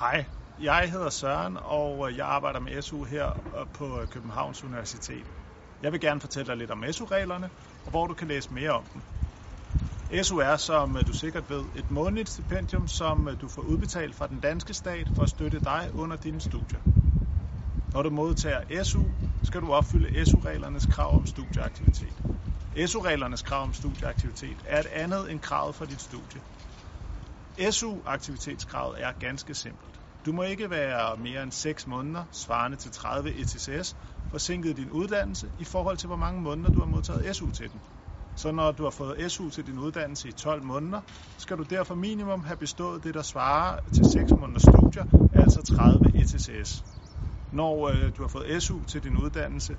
Hej, jeg hedder Søren, og øh, jeg arbejder med SU her øh, på Københavns Universitet. Jeg vil gerne fortælle dig lidt om SU-reglerne, og hvor du kan læse mere om dem. SU er, som øh, du sikkert ved, et månedligt stipendium, som du får udbetalt fra den danske stat for at støtte dig under dine studier. Når du modtager SU, skal du opfylde SU-reglernes krav om studieaktivitet. SU-reglernes krav om studieaktivitet er et andet end kravet for dit studie. SU-aktivitetskravet er ganske simpelt. Du må ikke være mere end 6 måneder, svarende til 30 ETCS, forsinket i din uddannelse i forhold til, hvor mange måneder du har modtaget SU til den. Så når du har fået SU til din uddannelse i 12 måneder, skal du derfor minimum have bestået det, der svarer til 6 måneders studier, altså 30 ETCS. Når øh, du har fået SU til din uddannelse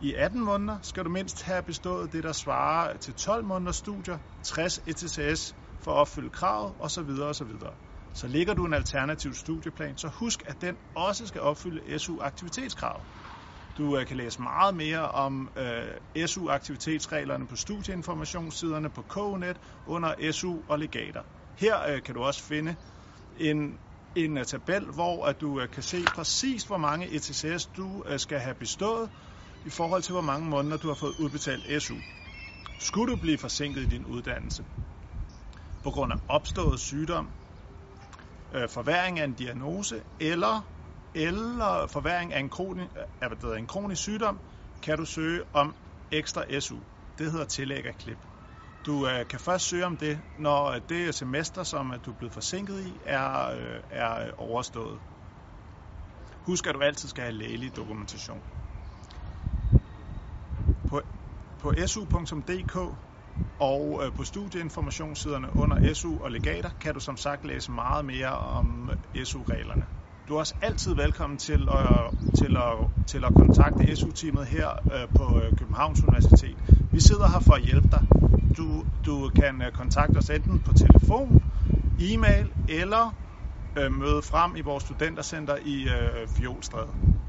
i 18 måneder, skal du mindst have bestået det, der svarer til 12 måneders studier, 60 ETCS, for at opfylde kravet osv. osv. Så ligger du en alternativ studieplan, så husk, at den også skal opfylde SU-aktivitetskrav. Du øh, kan læse meget mere om øh, SU-aktivitetsreglerne på studieinformationssiderne på KUNet under SU og legater. Her øh, kan du også finde en, en uh, tabel, hvor at du uh, kan se præcis, hvor mange ETCS du uh, skal have bestået i forhold til, hvor mange måneder du har fået udbetalt SU. Skulle du blive forsinket i din uddannelse, på grund af opstået sygdom, øh, forværing af en diagnose eller, eller forværing af en, kroni, af en kronisk sygdom, kan du søge om ekstra SU. Det hedder tillæg af klip. Du øh, kan først søge om det, når øh, det semester, som øh, du er blevet forsinket i, er, øh, er øh, overstået. Husk, at du altid skal have lægelig dokumentation. På, på su.dk og øh, på studieinformationssiderne under SU og legater kan du som sagt læse meget mere om øh, SU-reglerne. Du er også altid velkommen til at, til at, til at kontakte SU-teamet her øh, på Københavns Universitet. Vi sidder her for at hjælpe dig. Du, du kan kontakte os enten på telefon, e-mail eller møde frem i vores studentercenter i Fjolstræde.